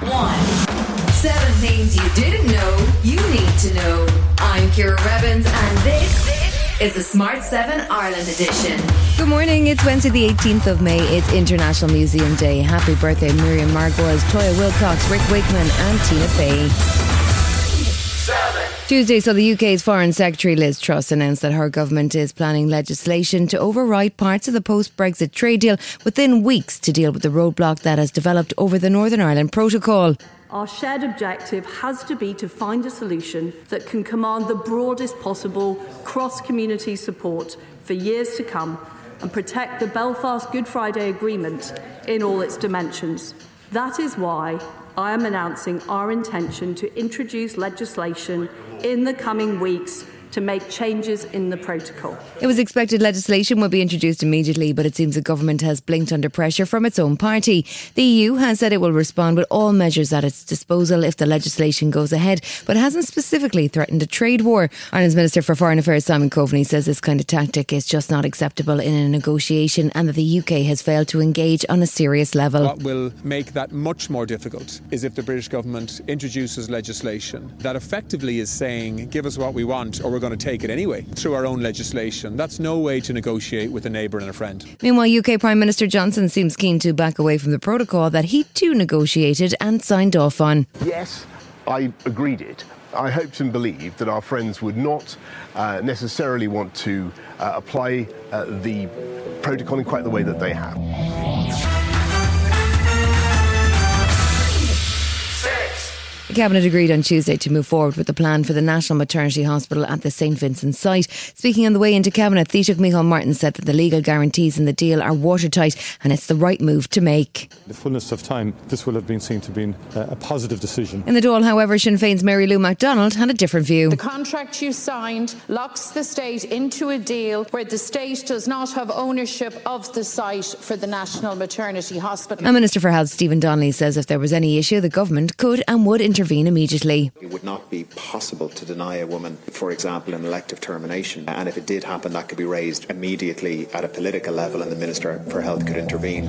One. Seven things you didn't know you need to know. I'm Ciara Revins, and this is the Smart 7 Ireland edition. Good morning. It's Wednesday, the 18th of May. It's International Museum Day. Happy birthday, Miriam Margolyes, Toyah Willcox, Rick Wakeman, and Tina Fey. Tuesday saw the UK's Foreign Secretary Liz Truss announce that her government is planning legislation to override parts of the post Brexit trade deal within weeks to deal with the roadblock that has developed over the Northern Ireland Protocol. Our shared objective has to be to find a solution that can command the broadest possible cross community support for years to come and protect the Belfast Good Friday Agreement in all its dimensions. That is why I am announcing our intention to introduce legislation in the coming weeks to make changes in the protocol. It was expected legislation would be introduced immediately, but it seems the government has blinked under pressure from its own party. The EU has said it will respond with all measures at its disposal if the legislation goes ahead, but hasn't specifically threatened a trade war. Ireland's Minister for Foreign Affairs, Simon Coveney, says this kind of tactic is just not acceptable in a negotiation and that the UK has failed to engage on a serious level. What will make that much more difficult is if the British government introduces legislation that effectively is saying, give us what we want or we're going to take it anyway through our own legislation. That's no way to negotiate with a neighbour and a friend. Meanwhile, UK Prime Minister Johnson seems keen to back away from the protocol that he too negotiated and signed off on. Yes, I agreed it. I hoped and believed that our friends would not uh, necessarily want to uh, apply uh, the protocol in quite the way that they have. Cabinet agreed on Tuesday to move forward with the plan for the National Maternity Hospital at the St Vincent site. Speaking on the way into Cabinet, Taoiseach Micheál Martin said that the legal guarantees in the deal are watertight and it's the right move to make. The fullness of time, this will have been seen to be uh, a positive decision. In the Dáil, however, Sinn Féin's Mary Lou McDonald had a different view. The contract you signed locks the state into a deal where the state does not have ownership of the site for the National Maternity Hospital. And Minister for Health Stephen Donnelly says if there was any issue, the government could and would intervene intervene immediately. It would not be possible to deny a woman, for example, an elective termination. And if it did happen, that could be raised immediately at a political level, and the Minister for Health could intervene.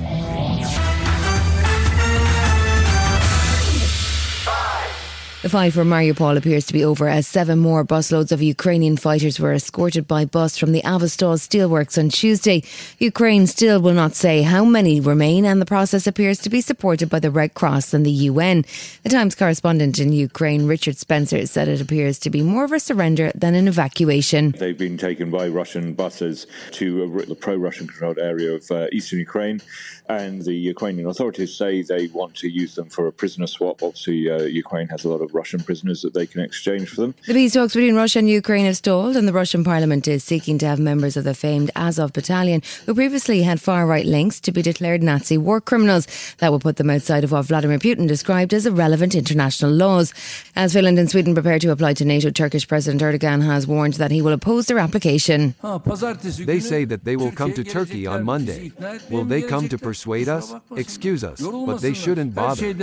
The fight for Mariupol appears to be over as seven more busloads of Ukrainian fighters were escorted by bus from the Azovstal steelworks on Tuesday. Ukraine still will not say how many remain, and the process appears to be supported by the Red Cross and the UN. The Times correspondent in Ukraine, Richard Spencer, said it appears to be more of a surrender than an evacuation. They've been taken by Russian buses to a pro-Russian controlled area of uh, eastern Ukraine, and the Ukrainian authorities say they want to use them for a prisoner swap. Obviously, uh, Ukraine has a lot of Russian prisoners that they can exchange for them. The peace talks between Russia and Ukraine have stalled, and the Russian parliament is seeking to have members of the famed Azov battalion, who previously had far right links, to be declared Nazi war criminals. That will put them outside of what Vladimir Putin described as irrelevant international laws. As Finland and Sweden prepare to apply to NATO, Turkish President Erdogan has warned that he will oppose their application. They say that they will come to Turkey on Monday. Will they come to persuade us? Excuse us, but they shouldn't bother.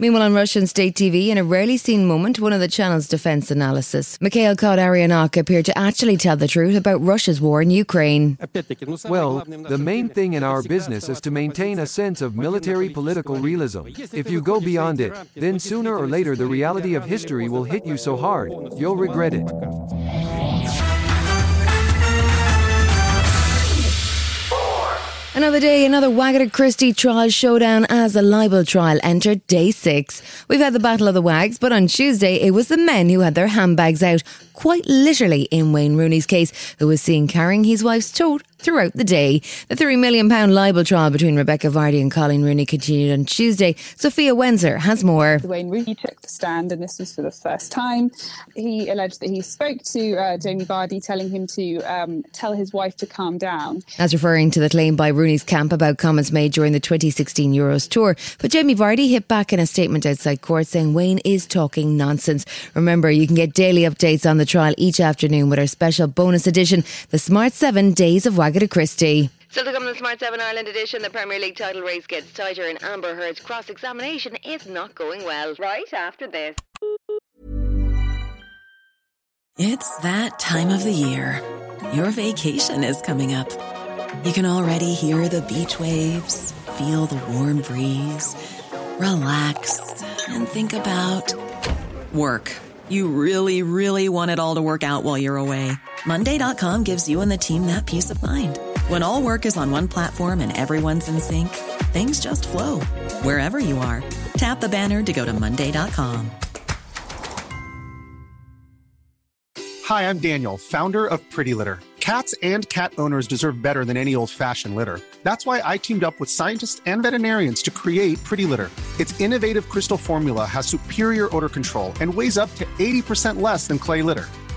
Meanwhile, on Russian state TV, in a rarely seen moment, one of the channel's defense analysis, Mikhail Khodaryonok appeared to actually tell the truth about Russia's war in Ukraine. Well, the main thing in our business is to maintain a sense of military political realism. If you go beyond it, then sooner or later the reality of history will hit you so hard, you'll regret it. Another day, another Wagatha Christie trial showdown as the libel trial entered day six. We've had the Battle of the Wags, but on Tuesday it was the men who had their handbags out, quite literally in Wayne Rooney's case, who was seen carrying his wife's tote throughout the day. The £3 million libel trial between Rebekah Vardy and Colleen Rooney continued on Tuesday. Sophia Wenzer has more. Wayne Rooney took the stand, and this was for the first time. He alleged that he spoke to uh, Jamie Vardy, telling him to um, tell his wife to calm down. As referring to the claim by Rooney's camp about comments made during the 2016 Euros tour. But Jamie Vardy hit back in a statement outside court saying Wayne is talking nonsense. Remember, you can get daily updates on the trial each afternoon with our special bonus edition, the Smart 7 Days of Wagatha Christie. Still to come in the Smart 7 Ireland edition, the Premier League title race gets tighter and Amber Heard's cross examination is not going well. Right after this. It's that time of the year. Your vacation is coming up. You can already hear the beach waves, feel the warm breeze relax, and think about work. You really, really want it all to work out while you're away. Monday.com gives you and the team that peace of mind. When all work is on one platform and everyone's in sync, things just flow wherever you are. Tap the banner to go to Monday.com. Hi, I'm Daniel, founder of Pretty Litter. Cats and cat owners deserve better than any old fashioned litter. That's why I teamed up with scientists and veterinarians to create Pretty Litter. Its innovative crystal formula has superior odor control and weighs up to 80% less than clay litter.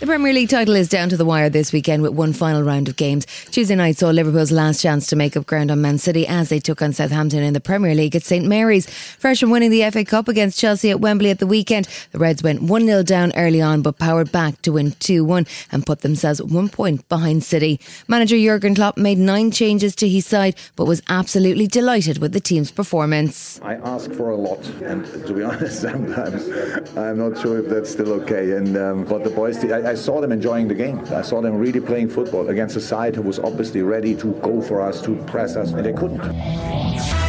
The Premier League title is down to the wire this weekend with one final round of games. Tuesday night saw Liverpool's last chance to make up ground on Man City as they took on Southampton in the Premier League at St Mary's. Fresh from winning the FA Cup against Chelsea at Wembley at the weekend, the Reds went 1 0 down early on but powered back to win 2 1 and put themselves one point behind City. Manager Jurgen Klopp made nine changes to his side but was absolutely delighted with the team's performance. I ask for a lot, and to be honest, sometimes I'm not sure if that's still okay. And um, but the boys, did, I, saw them enjoying the game. I saw them really playing football against a side who was obviously ready to go for us, to press us, and they couldn't.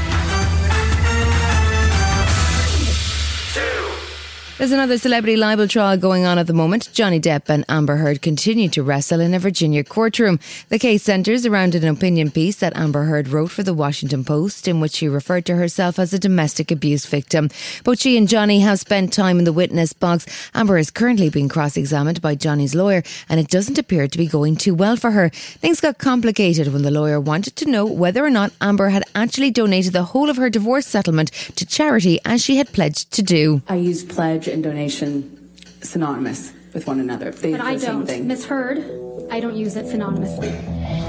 There's another celebrity libel trial going on at the moment. Johnny Depp and Amber Heard continue to wrestle in a Virginia courtroom. The case centres around an opinion piece that Amber Heard wrote for the Washington Post, in which she referred to herself as a domestic abuse victim. Both she and Johnny have spent time in the witness box. Amber is currently being cross examined by Johnny's lawyer, and it doesn't appear to be going too well for her. Things got complicated when the lawyer wanted to know whether or not Amber had actually donated the whole of her divorce settlement to charity as she had pledged to do. I use pledge and donation synonymous with one another. They, but I the don't. thing. Miss Heard, I don't use it synonymously.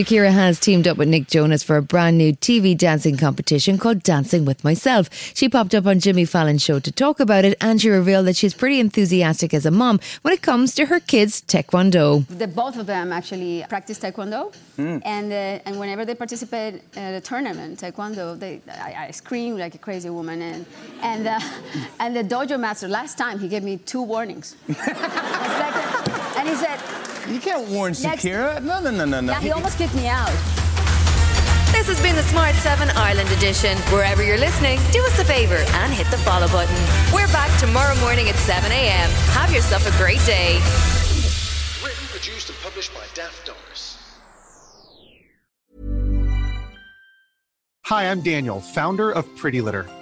Shakira has teamed up with Nick Jonas for a brand new TV dancing competition called Dancing with Myself. She popped up on Jimmy Fallon's show to talk about it and she revealed that she's pretty enthusiastic as a mom when it comes to her kids' taekwondo. The both of them actually practice taekwondo, Mm. and uh, and whenever they participate at a tournament taekwondo, they I, I scream like a crazy woman, and and uh, and the dojo master last time he gave me two warnings, and he said. You can't warn Next- Shakira. No, no, no, no, no. Yeah, he almost kicked me out. This has been the Smart 7 Ireland edition. Wherever you're listening, do us a favour and hit the follow button. We're back tomorrow morning at 7 a.m. Have yourself a great day. Written, produced, and published by Daft Doris. Hi, I'm Daniel, founder of Pretty Litter.